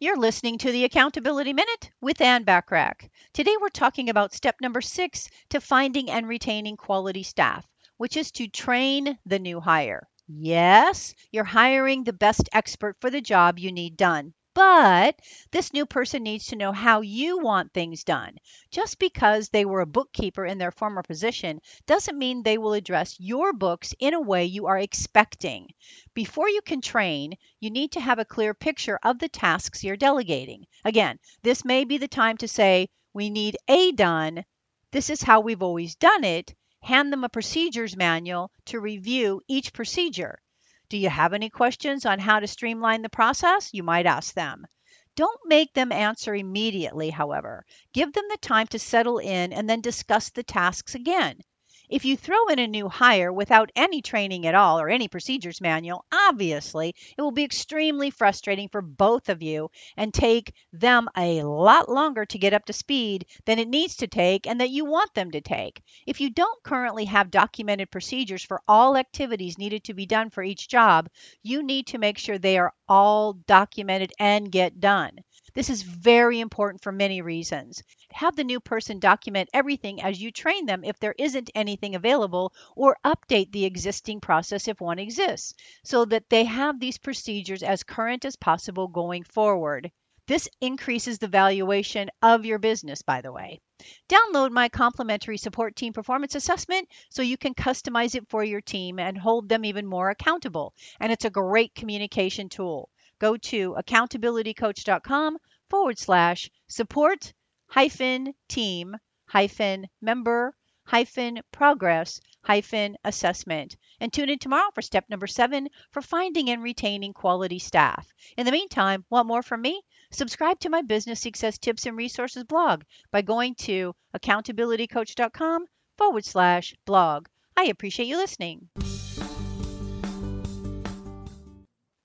You're listening to the Accountability Minute with Ann Bachrach. Today we're talking about step number six to finding and retaining quality staff, which is to train the new hire. Yes, you're hiring the best expert for the job you need done. But this new person needs to know how you want things done. Just because they were a bookkeeper in their former position doesn't mean they will address your books in a way you are expecting. Before you can train, you need to have a clear picture of the tasks you're delegating. Again, this may be the time to say, We need A done. This is how we've always done it. Hand them a procedures manual to review each procedure. Do you have any questions on how to streamline the process? You might ask them. Don't make them answer immediately, however. Give them the time to settle in and then discuss the tasks again. If you throw in a new hire without any training at all or any procedures manual, obviously it will be extremely frustrating for both of you and take them a lot longer to get up to speed than it needs to take and that you want them to take. If you don't currently have documented procedures for all activities needed to be done for each job, you need to make sure they are all documented and get done. This is very important for many reasons. Have the new person document everything as you train them if there isn't anything available, or update the existing process if one exists, so that they have these procedures as current as possible going forward. This increases the valuation of your business, by the way. Download my complimentary support team performance assessment so you can customize it for your team and hold them even more accountable. And it's a great communication tool. Go to accountabilitycoach.com forward slash support hyphen team hyphen member hyphen progress hyphen assessment. And tune in tomorrow for step number seven for finding and retaining quality staff. In the meantime, want more from me? Subscribe to my business success tips and resources blog by going to accountabilitycoach.com forward slash blog. I appreciate you listening.